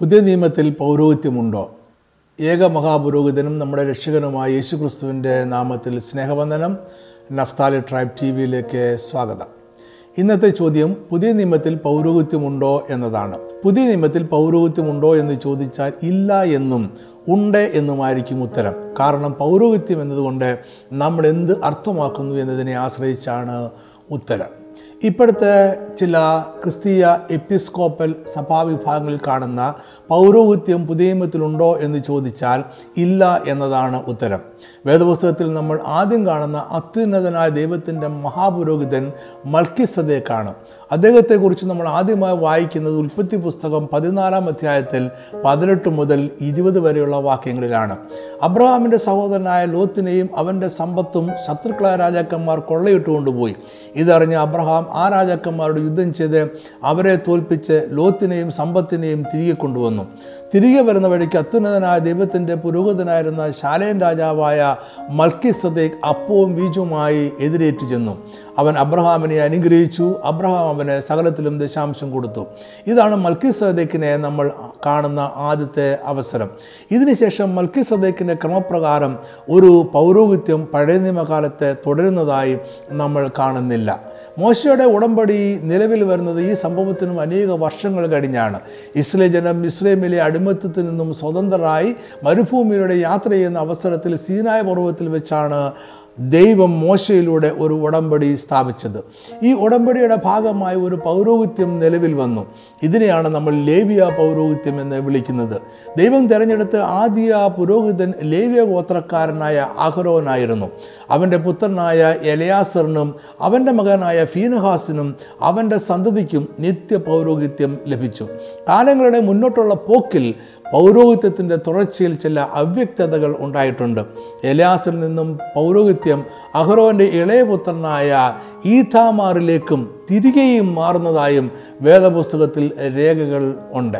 പുതിയ നിയമത്തിൽ പൗരോഹിത്യമുണ്ടോ? ഏക മഹാപുരോഹിതനും നമ്മുടെ രക്ഷകനുമായ യേശുക്രിസ്തുവിന്റെ നാമത്തിൽ സ്നേഹവന്ദനം. നഫ്താലി ട്രൈബ് ടി വിയിലേക്ക് സ്വാഗതം. ഇന്നത്തെ ചോദ്യം പുതിയ നിയമത്തിൽ പൗരോഹിത്യമുണ്ടോ എന്നതാണ്. പുതിയ നിയമത്തിൽ പൗരോഹിത്യമുണ്ടോ എന്ന് ചോദിച്ചാൽ ഇല്ല എന്നും ഉണ്ട് എന്നുമായിരിക്കും ഉത്തരം. കാരണം പൗരോഹിത്യം എന്നതുകൊണ്ട് നമ്മൾ എന്ത് അർത്ഥമാക്കുന്നു എന്നതിനെ ആശ്രയിച്ചാണ് ഉത്തരം. ഇപ്പോഴത്തെ ചില ക്രിസ്തീയ എപ്പിസ്കോപ്പൽ സഭാവിഭാഗങ്ങളിൽ കാണുന്ന പൗരോഹിത്യം പുതിയമത്തിലുണ്ടോ എന്ന് ചോദിച്ചാൽ ഇല്ല എന്നതാണ് ഉത്തരം. വേദപുസ്തകത്തിൽ നമ്മൾ ആദ്യം കാണുന്ന അത്യുന്നതനായ ദൈവത്തിന്റെ മഹാപുരോഹിതൻ മൽക്കിസദേക്കാണ്. അദ്ദേഹത്തെക്കുറിച്ച് നമ്മൾ ആദ്യമായി വായിക്കുന്നത് ഉൽപ്പത്തി പുസ്തകം പതിനാലാം അധ്യായത്തിൽ പതിനെട്ട് മുതൽ ഇരുപത് വരെയുള്ള വാക്യങ്ങളിലാണ്. അബ്രഹാമിന്റെ സഹോദരനായ ലോത്തിനെയും അവന്റെ സമ്പത്തും ശത്രുക്കളായ രാജാക്കന്മാർ കൊള്ളയിട്ട് കൊണ്ടുപോയി. ഇതറിഞ്ഞ് അബ്രഹാം ആ രാജാക്കന്മാരോട് യുദ്ധം ചെയ്ത് അവരെ തോൽപ്പിച്ച് ലോത്തിനെയും സമ്പത്തിനെയും തിരികെ കൊണ്ടുവന്നു. തിരികെ വരുന്ന വഴിക്ക് അത്യുന്നതനായ ദൈവത്തിന്റെ പുരോഹിതനായിരുന്ന ശാലേൻ രാജാവായ മൽക്കി സദേഖ് അപ്പവും വീജുമായി എതിരേറ്റു ചെന്നു. അവൻ അബ്രഹാമിനെ അനുഗ്രഹിച്ചു. അബ്രഹാം അവന് സകലത്തിലും ദശാംശം കൊടുത്തു. ഇതാണ് മൽക്കി സദേക്കിനെ നമ്മൾ കാണുന്ന ആദ്യത്തെ അവസരം. ഇതിനുശേഷം മൽക്കി സദേക്കിന്റെ ക്രമപ്രകാരം ഒരു പൗരോഹിത്യം പഴയ നിയമകാലത്തെ തുടരുന്നതായി നമ്മൾ കാണുന്നില്ല. മോശയുടെ ഉടമ്പടി നിലവിൽ വരുന്നത് ഈ സംഭവത്തിനും അനേക വർഷങ്ങൾ കഴിഞ്ഞാണ്. ഇസ്ലേ ജനം ഇസ്ലേമിലെ അടിമത്തത്തിൽ നിന്നും സ്വതന്ത്രരായി മരുഭൂമിയിലൂടെ യാത്ര ചെയ്യുന്ന അവസരത്തിൽ സീനായ പർവത്തിൽ വെച്ചാണ് ദൈവം മോശയിലൂടെ ഒരു ഉടമ്പടി സ്ഥാപിച്ചത്. ഈ ഉടമ്പടിയുടെ ഭാഗമായി ഒരു പൗരോഹിത്യം നിലവിൽ വന്നു. ഇതിനെയാണ് നമ്മൾ ലേവിയ പൗരോഹിത്യം എന്ന് വിളിക്കുന്നത്. ദൈവം തിരഞ്ഞെടുത്ത് ആദ്യ പുരോഹിതൻ ലേവിയ ഗോത്രക്കാരനായ അഹ്റോനായിരുന്നു അവന്റെ പുത്രനായ എലയാസറിനും അവന്റെ മകനായ ഫീനഹാസിനും അവന്റെ സന്തതിക്കും നിത്യ പൗരോഹിത്യം ലഭിച്ചു. കാലങ്ങളുടെ മുന്നോട്ടുള്ള പോക്കിൽ പൗരോഹിത്യത്തിന്റെ തുടർച്ചയിൽ ചില അവ്യക്തതകൾ ഉണ്ടായിട്ടുണ്ട്. എലിയാസിൽ നിന്നും പൗരോഹിത്യം അഹ്റോന്റെ ഇളയപുത്രനായ ഈഥാമാറിലേക്കും തിരികെയും മാറുന്നതായും വേദപുസ്തകത്തിൽ രേഖകൾ ഉണ്ട്.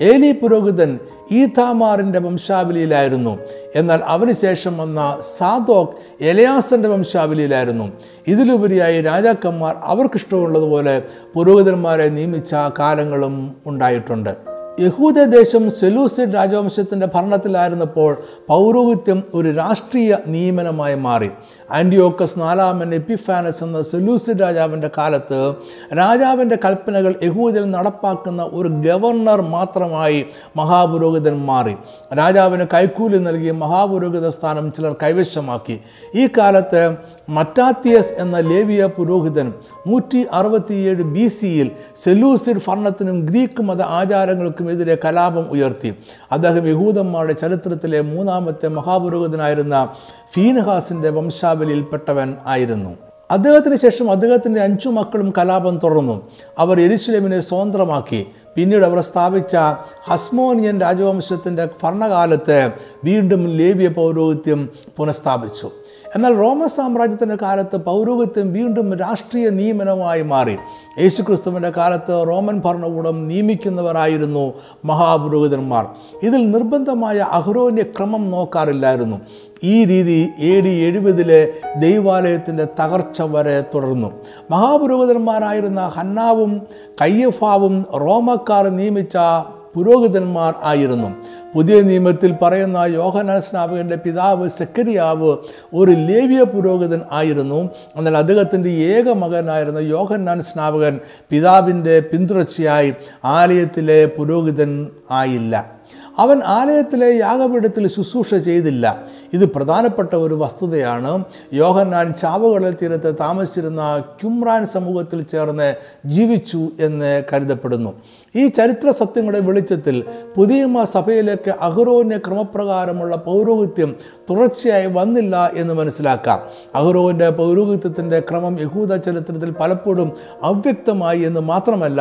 ഏലി പുരോഹിതൻ ഈഥാമാറിന്റെ വംശാവലിയിലായിരുന്നു. എന്നാൽ അവനുശേഷം വന്ന സാദോക് എലയാസന്റെ വംശാവലിയിലായിരുന്നു. ഇതിലുപരിയായി രാജാക്കന്മാർ അവർക്കിഷ്ടമുള്ളതുപോലെ പുരോഹിതന്മാരെ നിയമിച്ച കാലങ്ങളും ഉണ്ടായിട്ടുണ്ട്. യഹൂദദേശം സെലൂസിഡ് രാജവംശത്തിന്റെ ഭരണത്തിലായിരുന്നപ്പോൾ പൗരോഹിത്യം ഒരു രാഷ്ട്രീയ നിയമനമായി മാറി. ആന്റിയോക്കസ് നാലാമൻ എപ്പിഫാനസ് എന്ന സെലൂസിഡ് രാജാവിന്റെ കാലത്ത് രാജാവിന്റെ കൽപ്പനകൾ യഹൂദിൽ നടപ്പാക്കുന്ന ഒരു ഗവർണർ മാത്രമായി മഹാപുരോഹിതൻ മാറി. രാജാവിന് കൈക്കൂലി നൽകി മഹാപുരോഹിത സ്ഥാനം ചിലർ കൈവശമാക്കി. ഈ കാലത്ത് മറ്റാത്തിയസ് എന്ന ലേവിയ പുരോഹിതൻ നൂറ്റി അറുപത്തിയേഴ് ബി സിയിൽ സെലൂസിഡ് ഭരണത്തിനും ഗ്രീക്ക് മത ആചാരങ്ങൾക്കുമെതിരെ കലാപം ഉയർത്തി. അദ്ദേഹം യഹൂദന്മാരുടെ ചരിത്രത്തിലെ മൂന്നാമത്തെ മഹാപുരോഹിതനായിരുന്ന ഫീനഹാസിന്റെ വംശാവലിയിൽപ്പെട്ടവൻ ആയിരുന്നു. അദ്ദേഹത്തിന് ശേഷം അദ്ദേഹത്തിന്റെ അഞ്ചു മക്കളും കലാപം തുടർന്നു. അവർ എരിശിലേമിനെ സ്വതന്ത്രമാക്കി. പിന്നീട് അവർ സ്ഥാപിച്ച ഹസ്മോനിയൻ രാജവംശത്തിന്റെ ഭരണകാലത്ത് വീണ്ടും ലേവ്യ പൗരോഹിത്യം പുനഃസ്ഥാപിച്ചു. എന്നാൽ റോമൻ സാമ്രാജ്യത്തിന്റെ കാലത്ത് പൗരോഹിത്യം വീണ്ടും രാഷ്ട്രീയ നിയമനമായി മാറി. യേശുക്രിസ്തുവിന്റെ കാലത്ത് റോമൻ ഭരണകൂടം നിയമിക്കുന്നവരായിരുന്നു മഹാപുരോഹിതന്മാർ. ഇതിൽ നിർബന്ധമായ അഹ്റോന്യ ക്രമം നോക്കാറില്ലായിരുന്നു. ഈ രീതി എ ഡി എഴുപതിലെ ദൈവാലയത്തിന്റെ തകർച്ച വരെ തുടർന്നു. മഹാപുരോഹിതന്മാരായിരുന്ന ഹന്നാവും കയ്യഫാവും റോമക്കാർ നിയമിച്ച പുരോഹിതന്മാർ ആയിരുന്നു. പുതിയ നിയമത്തിൽ പറയുന്ന യോഹനാൻ സ്നാപകന്റെ പിതാവ് സെക്കരിയാവ് ഒരു ലേവ്യ പുരോഹിതൻ ആയിരുന്നു. എന്നാൽ അദ്ദേഹത്തിന്റെ ഏക മകനായിരുന്ന യോഹന്നാൻ സ്നാപകൻ. പിതാവിന്റെ പിന്തുടർച്ചയായി ആലയത്തിലെ പുരോഹിതൻ ആയില്ല. അവൻ ആലയത്തിലെ യാഗപീഠത്തിൽ ശുശ്രൂഷ ചെയ്തില്ല. ഇത് പ്രധാനപ്പെട്ട ഒരു വസ്തുതയാണ്. യോഹന്നാൻ ചാവുകടൽ തീരത്ത് താമസിച്ചിരുന്ന ക്യുമ്രാൻ സമൂഹത്തിൽ ചേർന്ന് ജീവിച്ചു എന്ന് കരുതപ്പെടുന്നു. ഈ ചരിത്ര സത്യങ്ങളുടെ വെളിച്ചത്തിൽ പുതിയ സഭയിലേക്ക് അഹ്റോവിന്റെ ക്രമപ്രകാരമുള്ള പൗരോഹിത്യം തുടർച്ചയായി വന്നില്ല എന്ന് മനസ്സിലാക്കാം. അഹ്റോവിന്റെ പൗരോഹിത്യത്തിന്റെ ക്രമം യഹൂദ ചരിത്രത്തിൽ പലപ്പോഴും അവ്യക്തമായി എന്ന് മാത്രമല്ല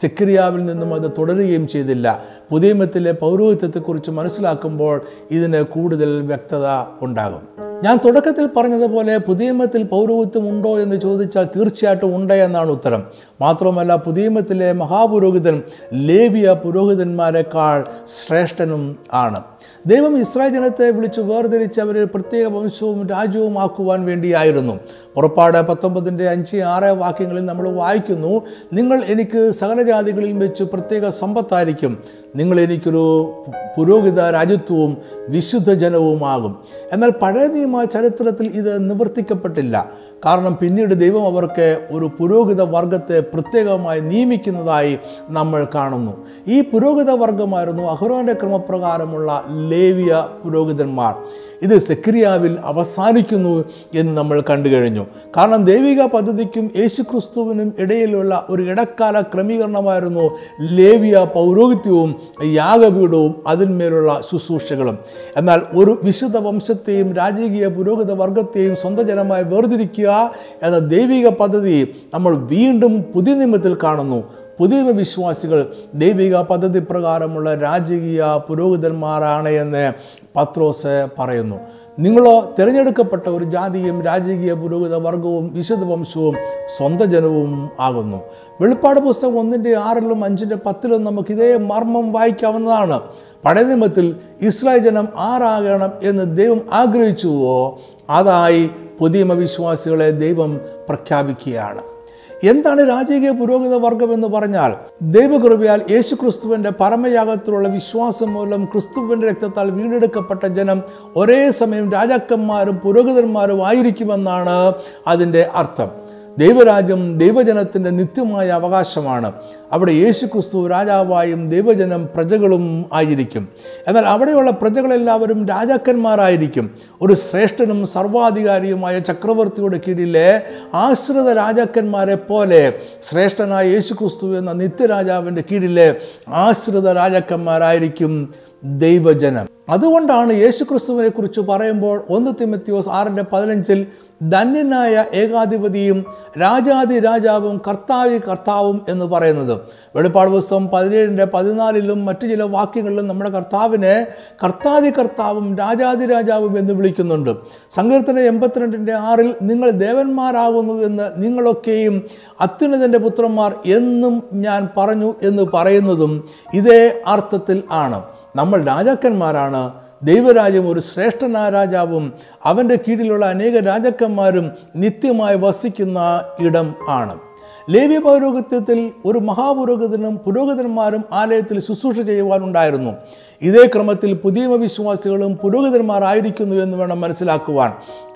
സിക്രിയാവിൽ നിന്നും അത് തുടരുകയും ചെയ്തില്ല. പുതിയമത്തിലെ പൗരോഹിത്യത്തെക്കുറിച്ച് മനസ്സിലാക്കുമ്പോൾ ഇതിന് കൂടുതൽ വ്യക്തത ഉണ്ടാകും. ഞാൻ തുടക്കത്തിൽ പറഞ്ഞതുപോലെ പുതിയമത്തിൽ പൗരോഹിത്യം ഉണ്ടോ എന്ന് ചോദിച്ചാൽ തീർച്ചയായിട്ടും ഉണ്ട് എന്നാണ് ഉത്തരം. മാത്രമല്ല പുതിയമത്തിലെ മഹാപുരോഹിതൻ ലേവിയ പുരോഹിതന്മാരെക്കാൾ ശ്രേഷ്ഠനും ആണ്. ദൈവം ഇസ്രായേൽ ജനത്തെ വിളിച്ച് വേർതിരിച്ച് അവരെ പ്രത്യേക വംശവും രാജ്യവും ആക്കുവാൻ വേണ്ടിയായിരുന്നു. പുറപ്പാട് പത്തൊമ്പതിന്റെ അഞ്ച് ആറ് വാക്യങ്ങളിൽ നമ്മൾ വായിക്കുന്നു നിങ്ങൾ എനിക്ക് സകലജാതികളിൽ വെച്ച് പ്രത്യേക സമ്പത്തായിരിക്കും. നിങ്ങൾ എനിക്കൊരു പുരോഹിത രാജ്യത്വവും വിശുദ്ധ ജനവുമാകും. എന്നാൽ പഴയ നിയമ ചരിത്രത്തിൽ ഇത് നിവർത്തിക്കപ്പെട്ടില്ല. കാരണം പിന്നീട് ദൈവം അവർക്ക് ഒരു പുരോഹിത വർഗത്തെ പ്രത്യേകമായി നിയമിക്കുന്നതായി നമ്മൾ കാണുന്നു. ഈ പുരോഹിത വർഗമായിരുന്നു അഹ്റോന്റെ ക്രമപ്രകാരമുള്ള ലേവിയ പുരോഹിതന്മാർ. ഇത് സെക്രിയാവിൽ അവസാനിക്കുന്നു എന്ന് നമ്മൾ കണ്ടു കഴിഞ്ഞു. കാരണം ദൈവിക പദ്ധതിക്കും യേശുക്രിസ്തുവിനും ഇടയിലുള്ള ഒരു ഇടക്കാല ക്രമീകരണമായിരുന്നു ലേവിയ പൗരോഹിത്യവും യാഗപീഠവും അതിന്മേലുള്ള ശുശ്രൂഷകളും. എന്നാൽ ഒരു വിശുദ്ധ വംശത്തെയും രാജകീയ പുരോഹിത വർഗത്തെയും സ്വന്തം ജനമായി വേർതിരിക്കുക എന്ന ദൈവിക പദ്ധതി നമ്മൾ വീണ്ടും പുതിയ നിയമത്തിൽ കാണുന്നു. പുതിയ വിശ്വാസികൾ ദൈവിക പദ്ധതി പ്രകാരമുള്ള രാജകീയ പുരോഹിതന്മാരാണ് എന്ന് പത്രോസ് പറയുന്നു. നിങ്ങളോ തിരഞ്ഞെടുക്കപ്പെട്ട ഒരു ജാതിയും രാജകീയ പുരോഹിത വർഗവും വിശുദ്ധ വംശവും സ്വന്തം ജനവും ആകുന്നു. വെളിപ്പാട് പുസ്തകം ഒന്നിന്റെ ആറിലും അഞ്ചിന്റെ പത്തിലും നമുക്ക് ഇതേ മർമ്മം വായിക്കാവുന്നതാണ്. പഴയ നിയമത്തിൽ ഇസ്രായേൽ ജനം ആരാകണം എന്ന് ദൈവം ആഗ്രഹിച്ചുവോ? അതായി പുതിയ വിശ്വാസികളെ ദൈവം പ്രഖ്യാപിക്കുകയാണ്. എന്താണ് രാജകീയ പുരോഹിത വർഗം എന്ന് പറഞ്ഞാൽ ദൈവകൃപയാൽ യേശു ക്രിസ്തുവിന്റെ പരമയാഗത്തിലുള്ള വിശ്വാസം മൂലം ക്രിസ്തുവിന്റെ രക്തത്താൽ വീണ്ടെടുക്കപ്പെട്ട ജനം ഒരേ സമയം രാജാക്കന്മാരും പുരോഹിതന്മാരും ആയിരിക്കുമെന്നാണ് അതിന്റെ അർത്ഥം. ദൈവരാജ്യം ദൈവജനത്തിന്റെ നിത്യമായ അവകാശമാണ്. അവിടെ യേശു ക്രിസ്തു രാജാവായും ദൈവജനം പ്രജകളും ആയിരിക്കും. എന്നാൽ അവിടെയുള്ള പ്രജകളെല്ലാവരും രാജാക്കന്മാരായിരിക്കും. ഒരു ശ്രേഷ്ഠനും സർവാധികാരിയുമായ ചക്രവർത്തിയുടെ കീഴിലെ ആശ്രിത രാജാക്കന്മാരെ പോലെ ശ്രേഷ്ഠനായ യേശു ക്രിസ്തു എന്ന നിത്യരാജാവിന്റെ കീഴിലെ ആശ്രിത രാജാക്കന്മാരായിരിക്കും ദൈവജനം. അതുകൊണ്ടാണ് യേശു ക്രിസ്തുവിനെ കുറിച്ച് പറയുമ്പോൾ ഒന്ന് തിമത്യോസ് ആറിന്റെ പതിനഞ്ചിൽ ധന്യനായ ഏകാധിപതിയും രാജാതി രാജാവും കർത്താവി കർത്താവും എന്ന് പറയുന്നത്. വെളിപ്പാട് പുസ്തകം പതിനേഴിന്റെ പതിനാലിലും മറ്റു ചില വാക്യങ്ങളിലും നമ്മുടെ കർത്താവിനെ കർത്താതി കർത്താവും രാജാതി രാജാവും എന്ന് വിളിക്കുന്നുണ്ട്. സങ്കീർത്തന എൺപത്തിരണ്ടിന്റെ ആറിൽ നിങ്ങൾ ദേവന്മാരാകുന്നു എന്ന് നിങ്ങളൊക്കെയും അത്യുന്നതന്റെ പുത്രന്മാർ എന്നും ഞാൻ പറഞ്ഞു എന്ന് പറയുന്നതും ഇതേ അർത്ഥത്തിൽ ആണ്. നമ്മൾ രാജാക്കന്മാരാണ്. ദൈവരാജ്യം ഒരു ശ്രേഷ്ഠനായ രാജാവും. അവന്റെ കീഴിലുള്ള അനേക രാജാക്കന്മാരും നിത്യമായി വസിക്കുന്ന ഇടം ആണ്. ലേവ്യ പൗരോഹിത്യത്തിൽ ഒരു മഹാപുരോഹിതനും പുരോഹിതന്മാരും ആലയത്തിൽ ശുശ്രൂഷ ചെയ്യുവാനുണ്ടായിരുന്നു ഇതേ ക്രമത്തിൽ പുതിയ വിശ്വാസികളും പുരോഹിതന്മാരായിരിക്കുന്നു എന്ന് വേണം മനസ്സിലാക്കുവാൻ.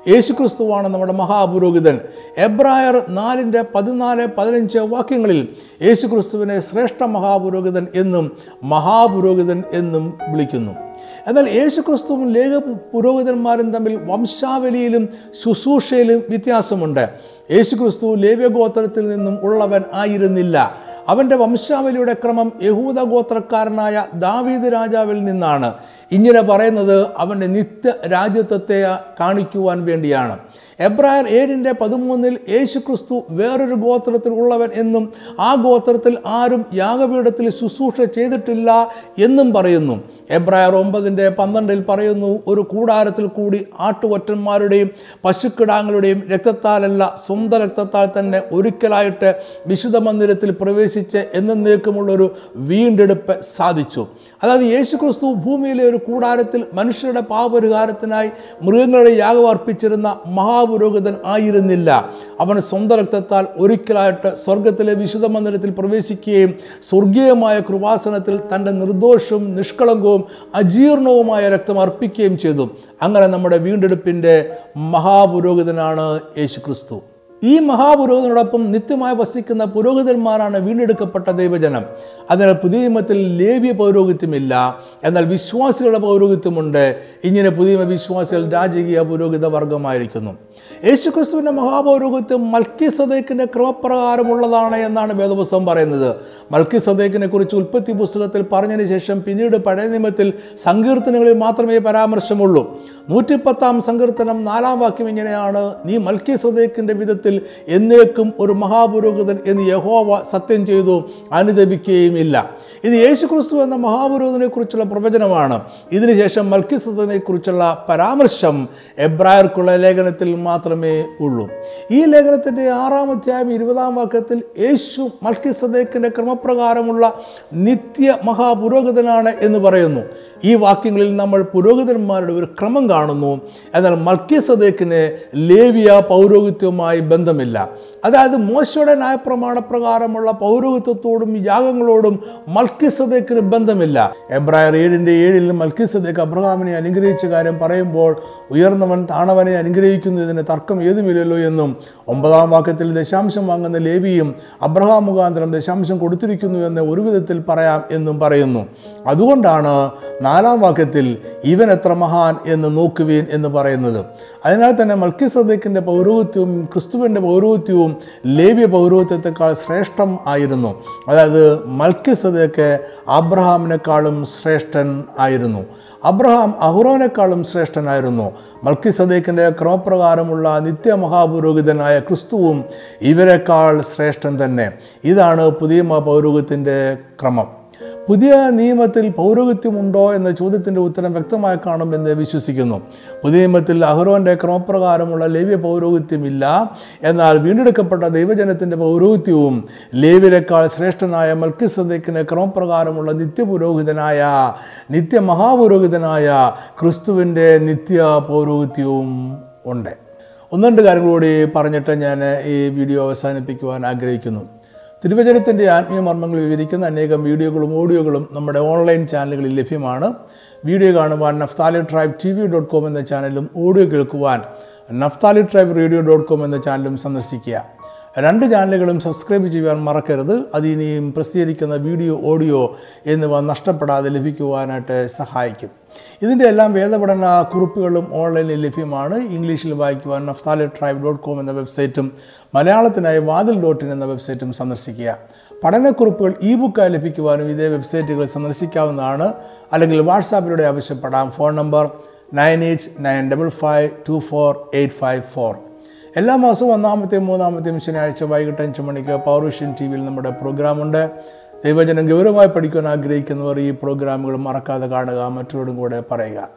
യേശുക്രിസ്തുവാണ് നമ്മുടെ മഹാപുരോഹിതൻ. എബ്രായർ നാലിന്റെ പതിനാല് പതിനഞ്ച് വാക്യങ്ങളിൽ യേശുക്രിസ്തുവിനെ ശ്രേഷ്ഠ മഹാപുരോഹിതൻ എന്നും മഹാപുരോഹിതൻ എന്നും വിളിക്കുന്നു. എന്നാൽ യേശുക്രിസ്തുവും ലേഖ പുരോഹിതന്മാരും തമ്മിൽ വംശാവലിയിലും ശുശ്രൂഷയിലും വ്യത്യാസമുണ്ട്. യേശുക്രിസ്തു ലേവ്യഗോത്രത്തിൽ നിന്നും ഉള്ളവൻ ആയിരുന്നില്ല. അവന്റെ വംശാവലിയുടെ ക്രമം യഹൂദ ഗോത്രക്കാരനായ ദാവീദ് രാജാവിൽ നിന്നാണ്. ഇങ്ങനെ പറയുന്നത് അവന്റെ നിത്യ രാജ്യത്വത്തെ കാണിക്കുവാൻ വേണ്ടിയാണ്. എബ്രായർ ഏഴിന്റെ പതിമൂന്നിൽ യേശു ക്രിസ്തു വേറൊരു ഗോത്രത്തിൽ ഉള്ളവൻ എന്നും ആ ഗോത്രത്തിൽ ആരും യാഗപീഠത്തിൽ ശുശ്രൂഷ ചെയ്തിട്ടില്ല എന്നും പറയുന്നു. എബ്രായർ ഒമ്പതിന്റെ പന്ത്രണ്ടിൽ പറയുന്നു ഒരു കൂടാരത്തിൽ കൂടി ആട്ടുകൊറ്റന്മാരുടെയും പശുക്കിടാങ്ങളുടെയും രക്തത്താലല്ല സ്വന്തം രക്തത്താൽ തന്നെ ഒരിക്കലായിട്ട് വിശുദ്ധ മന്ദിരത്തിൽ പ്രവേശിച്ച് എന്നേക്കുമുള്ളൊരു വീണ്ടെടുപ്പ് സാധിച്ചു. അതായത് യേശു ക്രിസ്തു ഭൂമിയിലെ ഒരു കൂടാരത്തിൽ മനുഷ്യരുടെ പാപപരിഹാരത്തിനായി മൃഗങ്ങളുടെ യാഗം അർപ്പിച്ചിരുന്ന മഹാപുരോഹിതൻ ആയിരുന്നില്ല. അവൻ സ്വന്തം രക്തത്താൽ ഒരിക്കലായിട്ട് സ്വർഗത്തിലെ വിശുദ്ധ മന്ദിരത്തിൽ പ്രവേശിക്കുകയും സ്വർഗീയമായ കൃപാസനത്തിൽ തന്റെ നിർദോഷവും നിഷ്കളങ്കവും അജീർണവുമായ രക്തം അർപ്പിക്കുകയും ചെയ്തു. അങ്ങനെ നമ്മുടെ വീണ്ടെടുപ്പിന്റെ മഹാപുരോഹിതനാണ് യേശു ക്രിസ്തു ഈ മഹാപുരോഹിതനോടൊപ്പം നിത്യമായി വസിക്കുന്ന പുരോഹിതന്മാരാണ് വീണ്ടെടുക്കപ്പെട്ട ദൈവജനം. അതിനാൽ പുതിയ നിയമത്തിൽ ലേവ്യ പൗരോഹിത്യമില്ല. എന്നാൽ വിശ്വാസികളുടെ പൗരോഹിത്യമുണ്ട്. ഇങ്ങനെ പുതിയ വിശ്വാസികൾ രാജകീയ പുരോഹിത വർഗമായിരിക്കുന്നു. യേശുക്രിസ്തുവിന്റെ മഹാപൗരോഹിത്യം മൽക്കി സദേക്കിന്റെ ക്രമപ്രകാരമുള്ളതാണ് എന്നാണ് വേദപുസ്തകം പറയുന്നത്. മൽക്കി സദേക്കിനെ കുറിച്ച് ഉൽപ്പത്തി പുസ്തകത്തിൽ പറഞ്ഞതിന് ശേഷം പിന്നീട് പഴയ നിയമത്തിൽ സങ്കീർത്തനങ്ങളിൽ മാത്രമേ പരാമർശമുള്ളൂ. നൂറ്റിപ്പത്താം സങ്കീർത്തനം നാലാം വാക്യം ഇങ്ങനെയാണ് നീ മൽക്കി സദേക്കിന്റെ വിധത്തിൽ എന്നേക്കും ഒരു മഹാപുരോഹിതൻ എന്ന് യഹോവ സത്യം ചെയ്തു അനുദപിക്കുകയുമില്ല ഇത് യേശു ക്രിസ്തു എന്ന മഹാപുരോഹിതനെ കുറിച്ചുള്ള പ്രവചനമാണ്. ഇതിനുശേഷം മൽക്കിസ്തനെ കുറിച്ചുള്ള പരാമർശം എബ്രായർക്കുള്ള ലേഖനത്തിൽ മാത്രമേ ഉള്ളൂ. ഈ ലേഖനത്തിന്റെ ആറാം അധ്യായം ഇരുപതാം വാക്യത്തിൽ യേശു മൽക്കിസദേക്കിന്റെ ക്രമപ്രകാരമുള്ള നിത്യ മഹാപുരോഹിതനാണ് എന്ന് പറയുന്നു. ഈ വാക്യങ്ങളിൽ നമ്മൾ പുരോഹിതന്മാരുടെ ഒരു ക്രമം കാണുന്നു. എന്നാൽ മൽക്കിസദേക്കിന് ലേവിയ പൗരോഹിത്യവുമായി ബന്ധമില്ല. അതായത് മോശയുടെ നയപ്രമാണ പ്രകാരമുള്ള പൗരോഹിത്യത്തോടും യാഗങ്ങളോടും മൽക്കിസദേക്കിന് ബന്ധമില്ല. എബ്രായർ ഏഴിന്റെ ഏഴിൽ മൽക്കിസതയ്ക്ക് അബ്രഹാമിനെ അനുഗ്രഹിച്ച കാര്യം പറയുമ്പോൾ ഉയർന്നവൻ താണവനെ അനുഗ്രഹിക്കുന്നതിന് തർക്കം ഏതുമില്ലല്ലോ എന്നും ഒമ്പതാം വാക്യത്തിൽ ദശാംശം വാങ്ങുന്ന ലേവിയും അബ്രഹാം മുഖാന്തരം ദശാംശം കൊടുത്തിരിക്കുന്നു എന്ന് ഒരു വിധത്തിൽ പറയാം എന്നും പറയുന്നു. അതുകൊണ്ടാണ് നാലാം വാക്യത്തിൽ ഇവൻ എത്ര മഹാൻ എന്ന് നോക്കുവീൻ എന്ന് പറയുന്നത്. അതിനാൽ തന്നെ മൽക്കിസദേക്കിന്റെ പൗരോഹിത്യവും ക്രിസ്തുവിന്റെ പൗരോഹിത്യവും ലേവ്യ പൗരോഹിത്യത്തെക്കാൾ ശ്രേഷ്ഠം ആയിരുന്നു. അതായത് മൽക്കി മൽക്കിസദേക്ക് അബ്രഹാമിനേക്കാളും ശ്രേഷ്ഠൻ ആയിരുന്നു. അബ്രഹാം അഹുറോനേക്കാളും ശ്രേഷ്ഠനായിരുന്നു മൽക്കി സദീഖിന്റെ ക്രമപ്രകാരമുള്ള നിത്യമഹാപുരോഹിതനായ ക്രിസ്തുവും ഇവരെക്കാൾ ശ്രേഷ്ഠൻ തന്നെ. ഇതാണ് പുതിയ പൗരോഹിത്യത്തിന്റെ ക്രമം. പുതിയ നിയമത്തിൽ പൗരോഹിത്യമുണ്ടോ എന്ന ചോദ്യത്തിന്റെ ഉത്തരം വ്യക്തമായി കാണുമെന്ന് വിശ്വസിക്കുന്നു. പുതിയ നിയമത്തിൽ അഹ്റോന്റെ ക്രമപ്രകാരമുള്ള ലേവ്യ പൗരോഹിത്യമില്ല. എന്നാൽ വീണ്ടെടുക്കപ്പെട്ട ദൈവജനത്തിന്റെ പൗരോഹിത്യവും ലേവ്യരെക്കാൾ ശ്രേഷ്ഠനായ മൽക്കിസദേക്കിന് ക്രമപ്രകാരമുള്ള നിത്യപുരോഹിതനായ നിത്യമഹാപുരോഹിതനായ ക്രിസ്തുവിന്റെ നിത്യ പൗരോഹിത്യവും ഉണ്ട്. ഒന്ന് രണ്ട് കാര്യങ്ങളോട് പറഞ്ഞിട്ട് ഞാൻ ഈ വീഡിയോ അവസാനിപ്പിക്കുവാൻ ആഗ്രഹിക്കുന്നു. തിരുവചനത്തിന്റെ ആത്മീയ മർമ്മങ്ങൾ വിവരിക്കുന്ന അനേകം വീഡിയോകളും ഓഡിയോകളും നമ്മുടെ ഓൺലൈൻ ചാനലുകളിൽ ലഭ്യമാണ്. വീഡിയോ കാണുവാൻ Naphtali tribe T V dot com എന്ന ചാനലും ഓഡിയോ കേൾക്കുവാൻ Naphtali tribe radio dot com എന്ന ചാനലും സന്ദർശിക്കുക. രണ്ട് ചാനലുകളും സബ്സ്ക്രൈബ് ചെയ്യാൻ മറക്കരുത്. അത് ഇനിയും പ്രസിദ്ധീകരിക്കുന്ന വീഡിയോ ഓഡിയോ എന്നിവ നഷ്ടപ്പെടാതെ ലഭിക്കുവാനായിട്ട് സഹായിക്കും. ഇതിന്റെ എല്ലാം വേദപഠന കുറിപ്പുകളും ഓൺലൈനിൽ ലഭ്യമാണ്. ഇംഗ്ലീഷിൽ വായിക്കുവാൻ നഫ്താലി ട്രൈബ് ഡോട്ട് കോം എന്ന വെബ്സൈറ്റും മലയാളത്തിനായി വാതിൽ ഡോട്ട് ഇൻ എന്ന വെബ്സൈറ്റും സന്ദർശിക്കുക. പഠനക്കുറിപ്പുകൾ ഇ ബുക്കായി ലഭിക്കുവാനും ഇതേ വെബ്സൈറ്റുകൾ സന്ദർശിക്കാവുന്നതാണ്. അല്ലെങ്കിൽ വാട്സാപ്പിലൂടെ ആവശ്യപ്പെടാം. Phone number nine eight nine double five two four eight five four. എല്ലാ മാസവും ഒന്നാമത്തെയും മൂന്നാമത്തെയും ശനിയാഴ്ച വൈകിട്ട് അഞ്ച് മണിക്ക് പൗർവിഷ്യൻ ടി വിയിൽ നമ്മുടെ പ്രോഗ്രാമുണ്ട് ദൈവജനം ഗൗരവമായി പഠിക്കുവാൻ ആഗ്രഹിക്കുന്നവർ ഈ പ്രോഗ്രാമുകൾ മറക്കാതെ കാണുക. മറ്റുള്ളവരും കൂടെ പറയുക.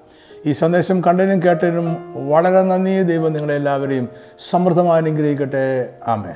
ഈ സന്ദേശം കണ്ടതിനും കേട്ടതിനും വളരെ നന്ദി. ദൈവം നിങ്ങളെല്ലാവരെയും സമൃദ്ധമായി അനുഗ്രഹിക്കട്ടെ. ആമേ